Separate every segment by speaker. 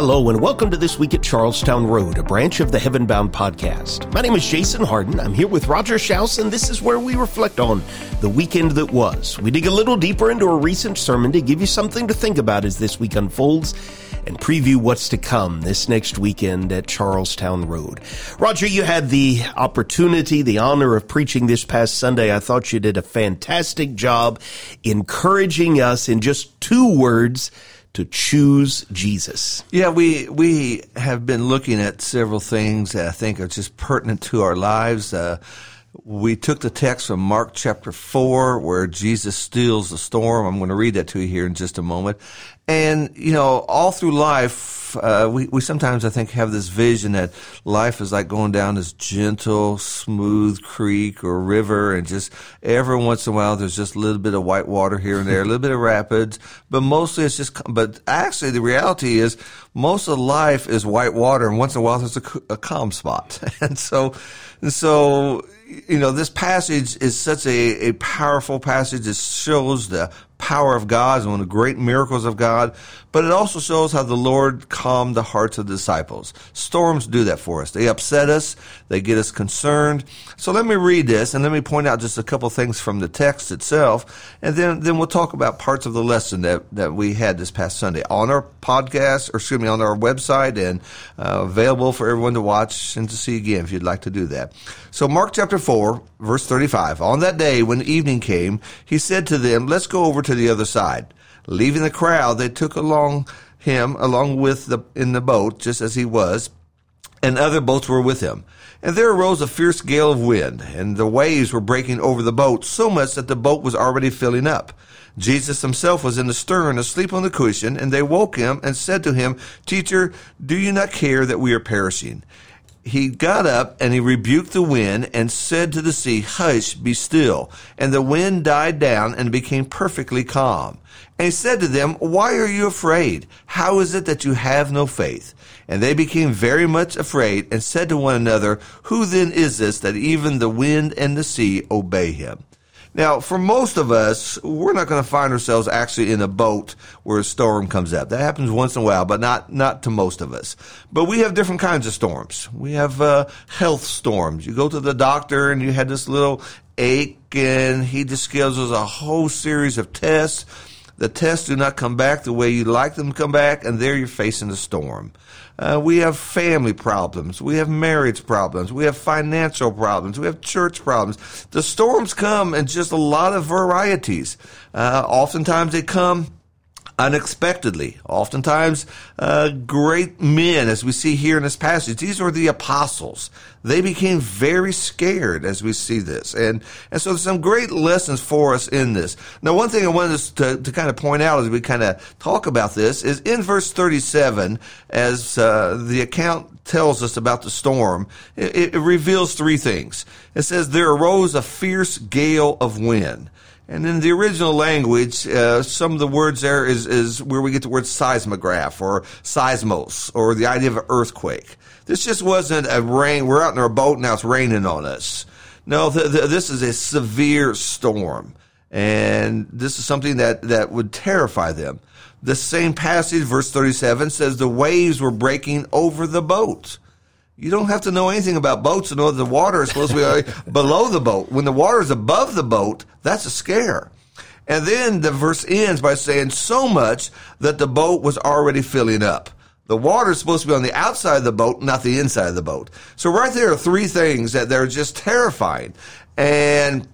Speaker 1: Hello, and welcome to This Week at Charlestown Road, a branch of the Heaven Bound podcast. My name is Jason Harden. I'm here with Roger Schaus, and this is where we reflect on the weekend that was. We dig a little deeper into a recent sermon to give you something to think about as this week unfolds and preview what's to come this next weekend at Charlestown Road. Roger, you had the opportunity, the honor of preaching this past Sunday. I thought you did a fantastic job encouraging us in just two words to choose Jesus.
Speaker 2: Yeah, we we have been looking at several things that I think are just pertinent to our lives. Uh, we took the text from Mark chapter 4 where Jesus steals the storm. I'm going to read that to you here in just a moment. And, you know, all through life, uh, we, we sometimes, I think, have this vision that life is like going down this gentle, smooth creek or river, and just every once in a while there's just a little bit of white water here and there, a little bit of rapids, but mostly it's just, but actually the reality is most of life is white water, and once in a while there's a, a calm spot. and so, and so, you know, this passage is such a, a powerful passage. It shows the power of God, one of the great miracles of God, but it also shows how the Lord calmed the hearts of the disciples. Storms do that for us. They upset us, they get us concerned. So let me read this and let me point out just a couple things from the text itself, and then, then we'll talk about parts of the lesson that, that we had this past Sunday on our podcast, or excuse me, on our website and uh, available for everyone to watch and to see again if you'd like to do that. So Mark chapter 4, verse 35. On that day when evening came, he said to them, let's go over to to the other side. Leaving the crowd, they took along him along with the in the boat, just as he was, and other boats were with him. And there arose a fierce gale of wind, and the waves were breaking over the boat so much that the boat was already filling up. Jesus himself was in the stern, asleep on the cushion, and they woke him and said to him, Teacher, do you not care that we are perishing? He got up and he rebuked the wind and said to the sea, Hush, be still. And the wind died down and became perfectly calm. And he said to them, Why are you afraid? How is it that you have no faith? And they became very much afraid and said to one another, Who then is this that even the wind and the sea obey him? Now, for most of us, we're not going to find ourselves actually in a boat where a storm comes up. That happens once in a while, but not not to most of us. But we have different kinds of storms. We have uh, health storms. You go to the doctor and you had this little ache, and he just gives us a whole series of tests. The tests do not come back the way you like them to come back, and there you're facing a storm. Uh, we have family problems. We have marriage problems. We have financial problems. We have church problems. The storms come in just a lot of varieties. Uh, oftentimes they come unexpectedly. Oftentimes, uh, great men, as we see here in this passage, these were the apostles. They became very scared as we see this. And, and so there's some great lessons for us in this. Now, one thing I wanted to, to kind of point out as we kind of talk about this is in verse 37, as uh, the account tells us about the storm, it, it reveals three things. It says, there arose a fierce gale of wind. And in the original language, uh, some of the words there is, is where we get the word seismograph or seismos or the idea of an earthquake. This just wasn't a rain. We're out in our boat now it's raining on us. No, this is a severe storm. And this is something that, that would terrify them. The same passage, verse 37, says the waves were breaking over the boat. You don't have to know anything about boats to know that the water is supposed to be uh, below the boat. When the water is above the boat, that's a scare. And then the verse ends by saying so much that the boat was already filling up. The water is supposed to be on the outside of the boat, not the inside of the boat. So right there are three things that they're just terrifying. And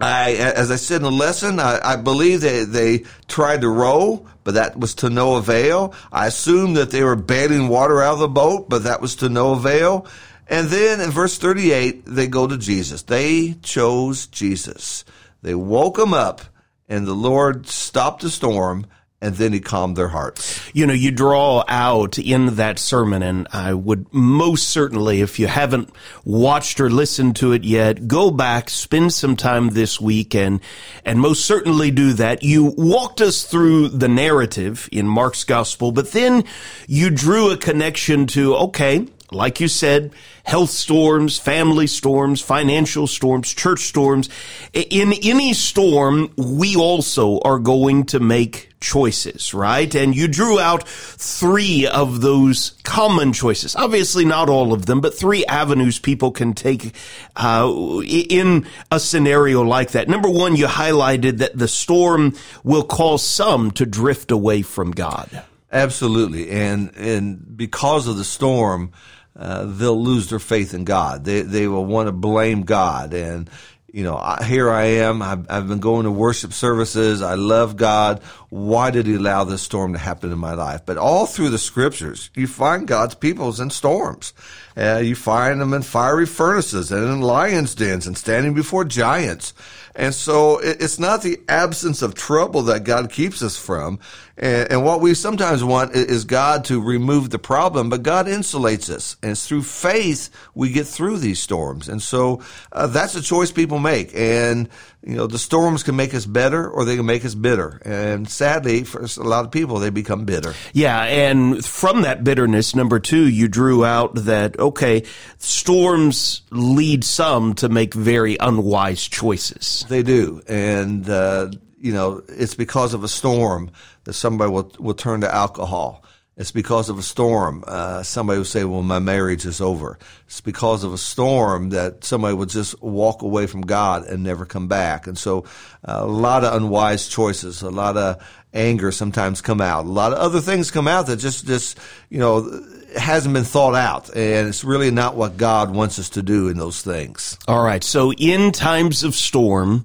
Speaker 2: I, as I said in the lesson, I, I believe they, they tried to row, but that was to no avail. I assume that they were bailing water out of the boat, but that was to no avail. And then in verse 38, they go to Jesus. They chose Jesus. They woke him up, and the Lord stopped the storm and then he calmed their hearts.
Speaker 1: You know, you draw out in that sermon, and I would most certainly, if you haven't watched or listened to it yet, go back, spend some time this week, and and most certainly do that. You walked us through the narrative in Mark's gospel, but then you drew a connection to okay like you said, health storms, family storms, financial storms, church storms. In any storm, we also are going to make choices, right? And you drew out three of those common choices. Obviously, not all of them, but three avenues people can take uh, in a scenario like that. Number one, you highlighted that the storm will cause some to drift away from God.
Speaker 2: Absolutely, and and because of the storm, uh, they'll lose their faith in God. They they will want to blame God, and you know, here I am. I've, I've, been going to worship services. I love God. Why did He allow this storm to happen in my life? But all through the scriptures, you find God's peoples in storms. Uh, you find them in fiery furnaces and in lions' dens and standing before giants. And so it's not the absence of trouble that God keeps us from. And, what we sometimes want is God to remove the problem, but God insulates us. And it's through faith we get through these storms. And so uh, that's a choice people make. And, you know, the storms can make us better or they can make us bitter. And sadly, for a lot of people, they become bitter.
Speaker 1: Yeah. And from that bitterness, number two, you drew out that, okay, storms lead some to make very unwise choices.
Speaker 2: They do. And, uh, you know, it's because of a storm that somebody will, will turn to alcohol. It's because of a storm. Uh, somebody would say, well, my marriage is over. It's because of a storm that somebody would just walk away from God and never come back. And so uh, a lot of unwise choices, a lot of anger sometimes come out. A lot of other things come out that just, just, you know, hasn't been thought out. And it's really not what God wants us to do in those things.
Speaker 1: All right. So in times of storm,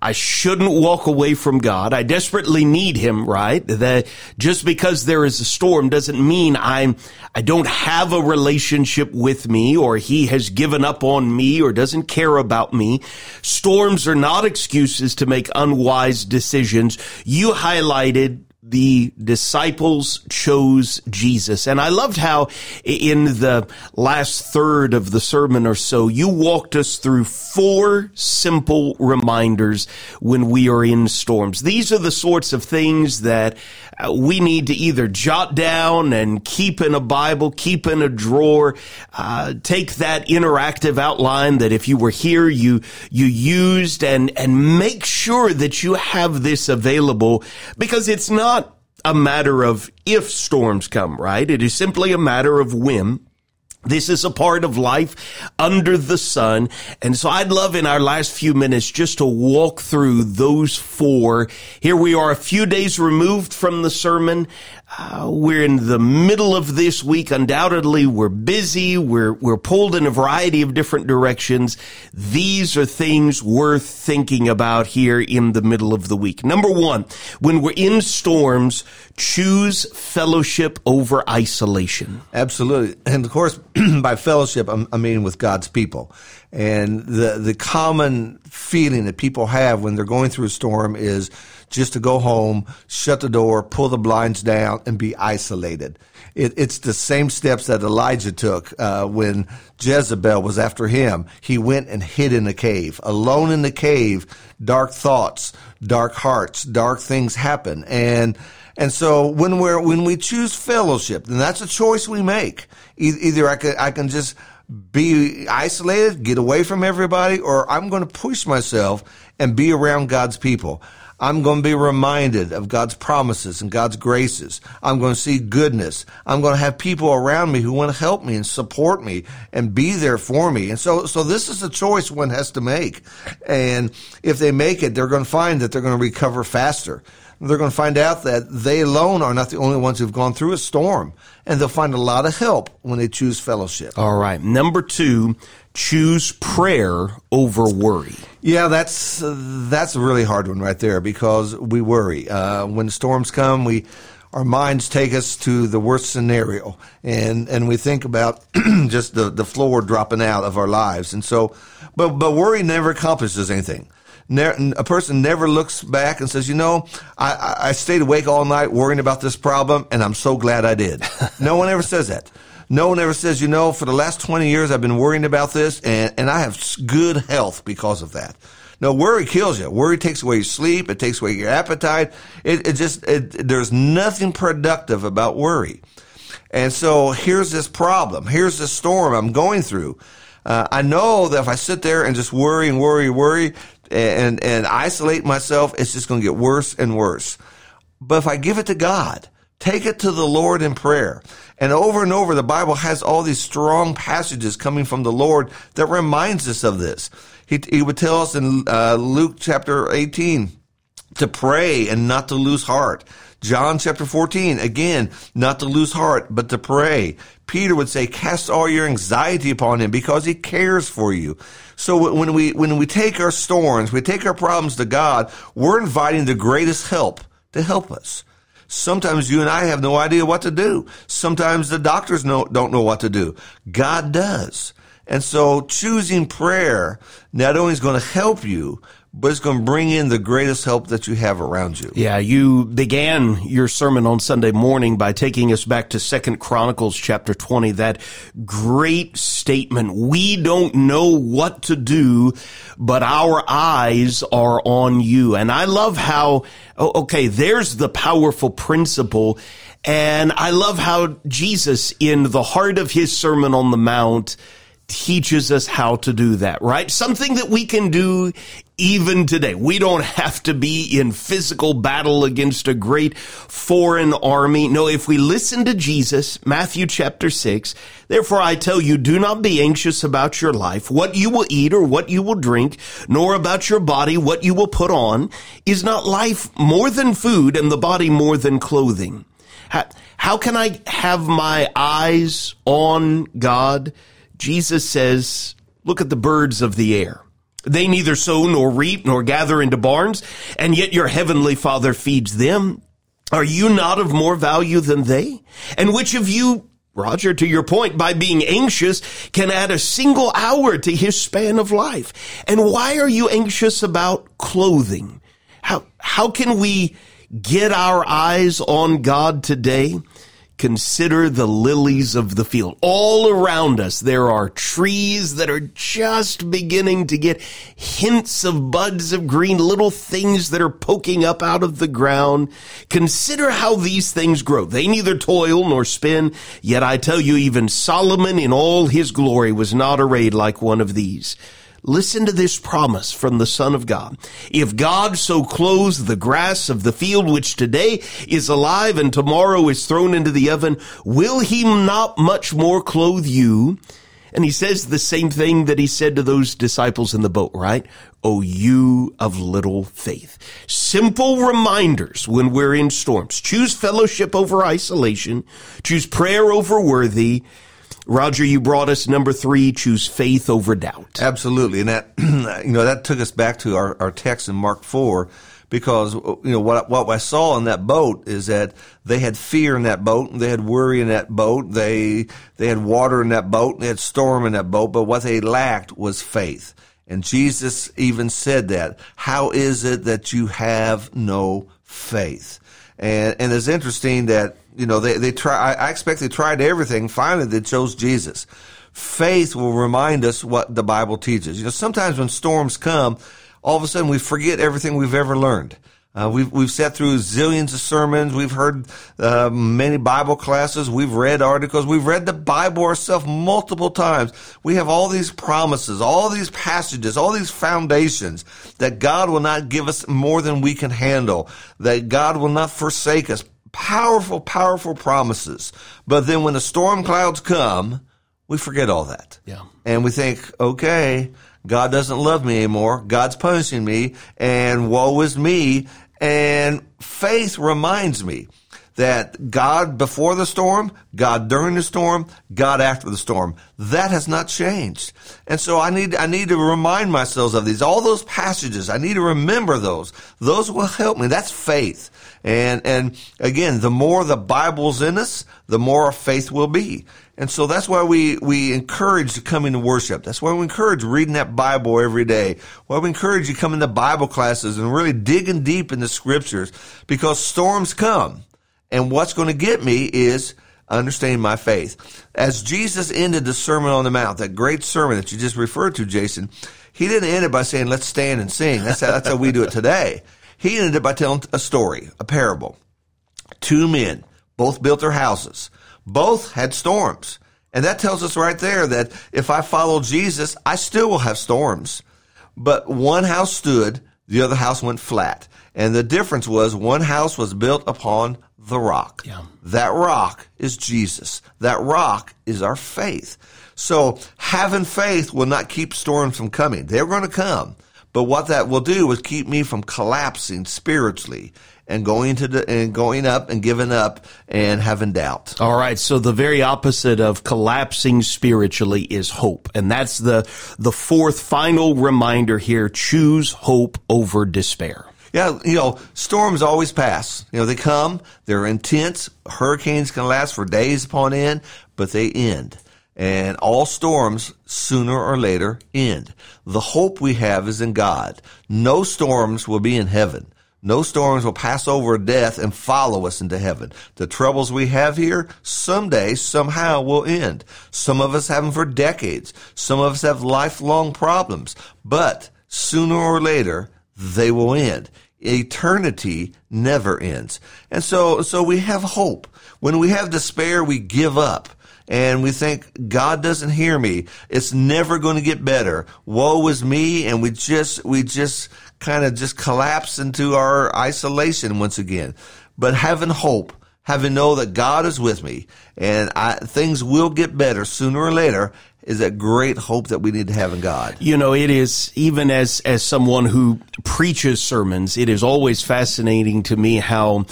Speaker 1: I shouldn't walk away from God. I desperately need him, right? That just because there is a storm doesn't mean I'm, I don't have a relationship with me or he has given up on me or doesn't care about me. Storms are not excuses to make unwise decisions. You highlighted the disciples chose Jesus. And I loved how in the last third of the sermon or so, you walked us through four simple reminders when we are in storms. These are the sorts of things that we need to either jot down and keep in a Bible, keep in a drawer, uh, take that interactive outline that if you were here, you, you used and, and make sure that you have this available because it's not a matter of if storms come, right? It is simply a matter of when. This is a part of life under the sun. And so I'd love in our last few minutes just to walk through those four. Here we are a few days removed from the sermon. Uh, we're in the middle of this week. Undoubtedly, we're busy. We're, we're pulled in a variety of different directions. These are things worth thinking about here in the middle of the week. Number one, when we're in storms, choose fellowship over isolation.
Speaker 2: Absolutely. And of course, by fellowship, I mean with God's people. And the, the common feeling that people have when they're going through a storm is, just to go home, shut the door, pull the blinds down, and be isolated. It, it's the same steps that Elijah took uh, when Jezebel was after him. He went and hid in a cave. Alone in the cave, dark thoughts, dark hearts, dark things happen. And and so when we're when we choose fellowship, then that's a choice we make. Either I can I can just be isolated, get away from everybody, or I'm going to push myself and be around God's people. I'm going to be reminded of God's promises and God's graces. I'm going to see goodness. I'm going to have people around me who want to help me and support me and be there for me. And so, so this is a choice one has to make. And if they make it, they're going to find that they're going to recover faster. They're going to find out that they alone are not the only ones who've gone through a storm. And they'll find a lot of help when they choose fellowship.
Speaker 1: All right. Number two, choose prayer over worry.
Speaker 2: Yeah, that's that's a really hard one right there because we worry. Uh, when storms come, we our minds take us to the worst scenario, and and we think about just the the floor dropping out of our lives, and so, but but worry never accomplishes anything. A person never looks back and says, you know, I, I stayed awake all night worrying about this problem, and I'm so glad I did. no one ever says that. No one ever says, you know, for the last 20 years I've been worrying about this and, and I have good health because of that. No, worry kills you. Worry takes away your sleep. It takes away your appetite. It, it just, it, there's nothing productive about worry. And so here's this problem. Here's this storm I'm going through. Uh, I know that if I sit there and just worry and worry and worry and, and isolate myself, it's just going to get worse and worse. But if I give it to God, take it to the Lord in prayer, and over and over, the Bible has all these strong passages coming from the Lord that reminds us of this. He, he would tell us in uh, Luke chapter 18 to pray and not to lose heart. John chapter 14, again, not to lose heart, but to pray. Peter would say, cast all your anxiety upon him because he cares for you. So when we, when we take our storms, we take our problems to God, we're inviting the greatest help to help us. Sometimes you and I have no idea what to do. Sometimes the doctors know, don't know what to do. God does. And so choosing prayer not only is going to help you, but it's going to bring in the greatest help that you have around you.
Speaker 1: Yeah, you began your sermon on Sunday morning by taking us back to Second Chronicles chapter 20, that great statement. We don't know what to do, but our eyes are on you. And I love how, oh, okay, there's the powerful principle. And I love how Jesus, in the heart of his Sermon on the Mount, teaches us how to do that, right? Something that we can do even today. We don't have to be in physical battle against a great foreign army. No, if we listen to Jesus, Matthew chapter 6, therefore I tell you, do not be anxious about your life, what you will eat or what you will drink, nor about your body, what you will put on. Is not life more than food and the body more than clothing? How, how can I have my eyes on God? Jesus says, look at the birds of the air. They neither sow nor reap nor gather into barns, and yet your heavenly Father feeds them. Are you not of more value than they? And which of you, Roger, to your point, by being anxious, can add a single hour to his span of life? And why are you anxious about clothing? How, how can we get our eyes on God today? Consider the lilies of the field. All around us, there are trees that are just beginning to get hints of buds of green, little things that are poking up out of the ground. Consider how these things grow. They neither toil nor spin, yet I tell you, even Solomon in all his glory was not arrayed like one of these. Listen to this promise from the Son of God. If God so clothes the grass of the field, which today is alive and tomorrow is thrown into the oven, will he not much more clothe you? And he says the same thing that he said to those disciples in the boat, right? Oh, you of little faith. Simple reminders when we're in storms. Choose fellowship over isolation. Choose prayer over worthy Roger, you brought us number three, choose faith over doubt.
Speaker 2: Absolutely. And that, you know, that took us back to our, our text in Mark 4 because, you know, what, what I saw in that boat is that they had fear in that boat, and they had worry in that boat, they, they had water in that boat, and they had storm in that boat, but what they lacked was faith. And Jesus even said that. How is it that you have no faith? And, and it's interesting that you know, they, they try, I expect they tried everything. Finally, they chose Jesus. Faith will remind us what the Bible teaches. You know, sometimes when storms come, all of a sudden we forget everything we've ever learned. Uh, we've we've sat through zillions of sermons. We've heard uh, many Bible classes. We've read articles. We've read the Bible ourselves multiple times. We have all these promises, all these passages, all these foundations that God will not give us more than we can handle. That God will not forsake us powerful, powerful promises. But then when the storm clouds come, we forget all that.
Speaker 1: Yeah.
Speaker 2: And we think, okay, God doesn't love me anymore. God's punishing me and woe is me. And faith reminds me that God before the storm, God during the storm, God after the storm. That has not changed. And so I need, I need to remind myself of these, all those passages. I need to remember those. Those will help me. That's faith. And, and again, the more the Bible's in us, the more our faith will be. And so that's why we, we encourage coming to worship. That's why we encourage reading that Bible every day. Why we encourage you coming to Bible classes and really digging deep in the scriptures because storms come. And what's going to get me is understanding my faith. As Jesus ended the Sermon on the Mount, that great sermon that you just referred to, Jason, he didn't end it by saying, let's stand and sing. That's how, that's how we do it today. He ended it by telling a story, a parable. Two men, both built their houses. Both had storms. And that tells us right there that if I follow Jesus, I still will have storms. But one house stood, the other house went flat. And the difference was one house was built upon the rock.
Speaker 1: Yeah.
Speaker 2: That rock is Jesus. That rock is our faith. So having faith will not keep storms from coming. They're going to come. But what that will do is keep me from collapsing spiritually and going to the, and going up and giving up and having doubt.
Speaker 1: All right. So the very opposite of collapsing spiritually is hope. And that's the, the fourth final reminder here. Choose hope over despair.
Speaker 2: Yeah, you know, storms always pass. You know, they come, they're intense. Hurricanes can last for days upon end, but they end. And all storms, sooner or later, end. The hope we have is in God. No storms will be in heaven. No storms will pass over death and follow us into heaven. The troubles we have here someday, somehow will end. Some of us have them for decades. Some of us have lifelong problems. But sooner or later, they will end. Eternity never ends. And so, so we have hope. When we have despair, we give up and we think God doesn't hear me. It's never going to get better. Woe is me. And we just, we just kind of just collapse into our isolation once again. But having hope, having know that God is with me and I, things will get better sooner or later is a great hope that we need to have in God.
Speaker 1: You know, it is even as as someone who preaches sermons, it is always fascinating to me how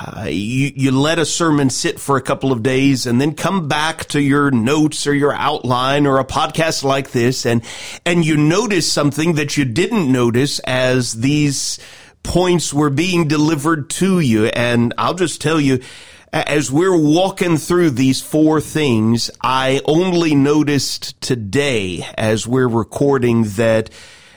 Speaker 1: uh, you, you let a sermon sit for a couple of days and then come back to your notes or your outline or a podcast like this and, and you notice something that you didn't notice as these points were being delivered to you. And I'll just tell you, as we're walking through these four things, I only noticed today as we're recording that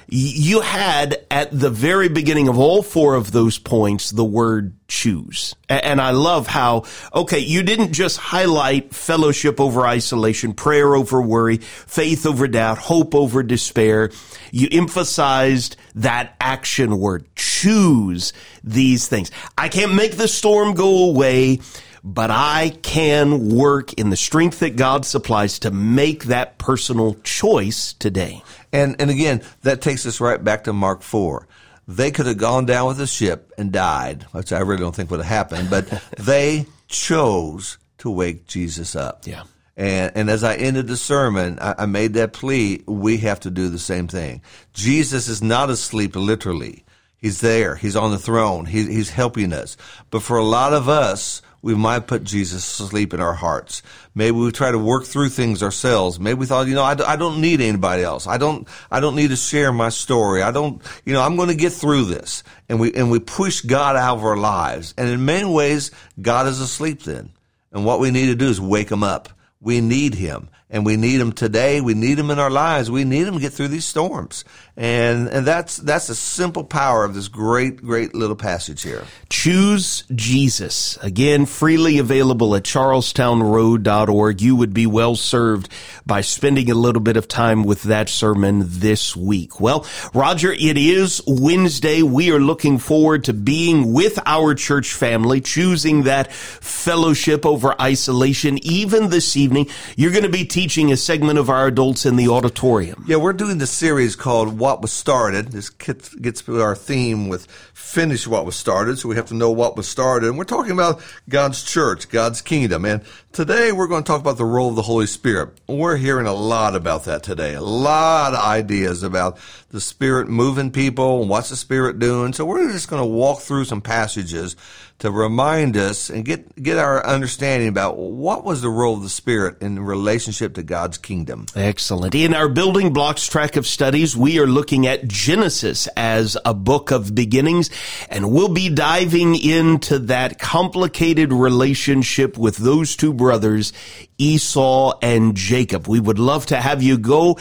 Speaker 1: you had at the very beginning of all four of those points the word choose. And I love how, okay, you didn't just highlight fellowship over isolation, prayer over worry, faith over doubt, hope over despair. You emphasized that action word, choose these things. I can't make the storm go away but I can work in the strength that God supplies to make that personal choice today.
Speaker 2: And and again, that takes us right back to Mark 4. They could have gone down with the ship and died, which I really don't think would have happened, but they chose to wake Jesus up.
Speaker 1: Yeah.
Speaker 2: And, and as I ended the sermon, I, I made that plea. We have to do the same thing. Jesus is not asleep literally. He's there. He's on the throne. He, he's helping us. But for a lot of us, we might put Jesus asleep in our hearts. Maybe we try to work through things ourselves. Maybe we thought, you know, I, I don't need anybody else. I don't, I don't need to share my story. I don't, you know, I'm going to get through this. And we, and we push God out of our lives. And in many ways, God is asleep then. And what we need to do is wake him up. We need him and we need him today. We need him in our lives. We need him to get through these storms. And, and that's, that's the simple power of this great, great little passage here.
Speaker 1: Choose Jesus. Again, freely available at charlestownroad.org. You would be well served by spending a little bit of time with that sermon this week. Well, Roger, it is Wednesday. We are looking forward to being with our church family, choosing that fellowship over isolation. Even this evening, you're going to be teaching a segment of our adults in the auditorium.
Speaker 2: Yeah, we're doing the series called What Was Started. This gets to our theme with finish what was started, so we have to know what was started. And we're talking about God's church, God's kingdom. And today we're going to talk about the role of the Holy Spirit. We're hearing a lot about that today. A lot of ideas about the Spirit moving people and what's the Spirit doing. So we're just going to walk through some passages to remind us and get get our understanding about what was the role of the Spirit in relationship to God's kingdom.
Speaker 1: Excellent. In our building blocks track of studies, we are looking at Genesis as a book of beginnings, and we'll be diving into that complicated relationship with those two brothers, Esau and Jacob. We would love to have you go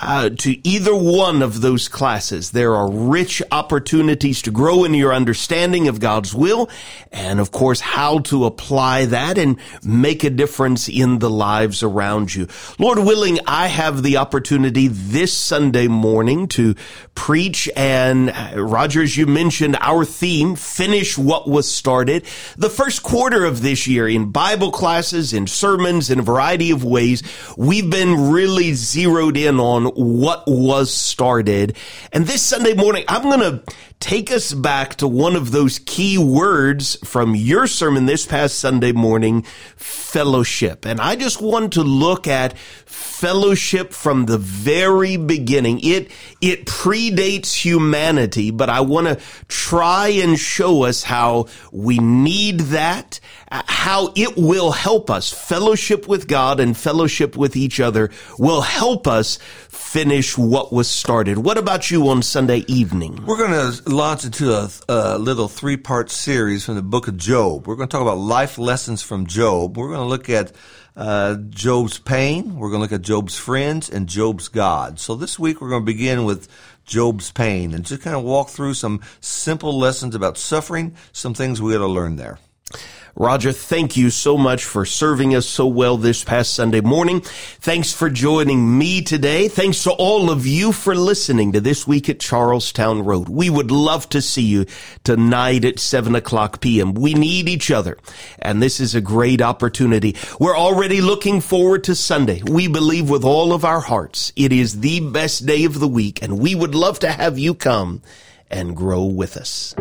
Speaker 1: uh, to either one of those classes. There are rich opportunities to grow in your understanding of God's will and of course how to apply that and make a difference in the lives around you. Lord willing, I have the opportunity this Sunday morning to preach and uh, Rogers, you mentioned our theme, finish what was started. The first quarter of this year in Bible classes, in sermons, in in a variety of ways. We've been really zeroed in on what was started. And this Sunday morning, I'm going to take us back to one of those key words from your sermon this past Sunday morning, fellowship. And I just want to look at fellowship from the very beginning. It, it predates humanity, but I want to try and show us how we need that, uh, how it will help us. Fellowship with God and fellowship with each other will help us finish what was started. What about you on Sunday evening?
Speaker 2: We're going to launch into a, a little three part series from the book of Job. We're going to talk about life lessons from Job. We're going to look at uh, Job's pain. We're going to look at Job's friends and Job's God. So this week we're going to begin with Job's pain and just kind of walk through some simple lessons about suffering, some things we got to learn there.
Speaker 1: Roger, thank you so much for serving us so well this past Sunday morning. Thanks for joining me today. Thanks to all of you for listening to This Week at Charlestown Road. We would love to see you tonight at 7 o'clock p.m. We need each other, and this is a great opportunity. We're already looking forward to Sunday. We believe with all of our hearts it is the best day of the week, and we would love to have you come and grow with us.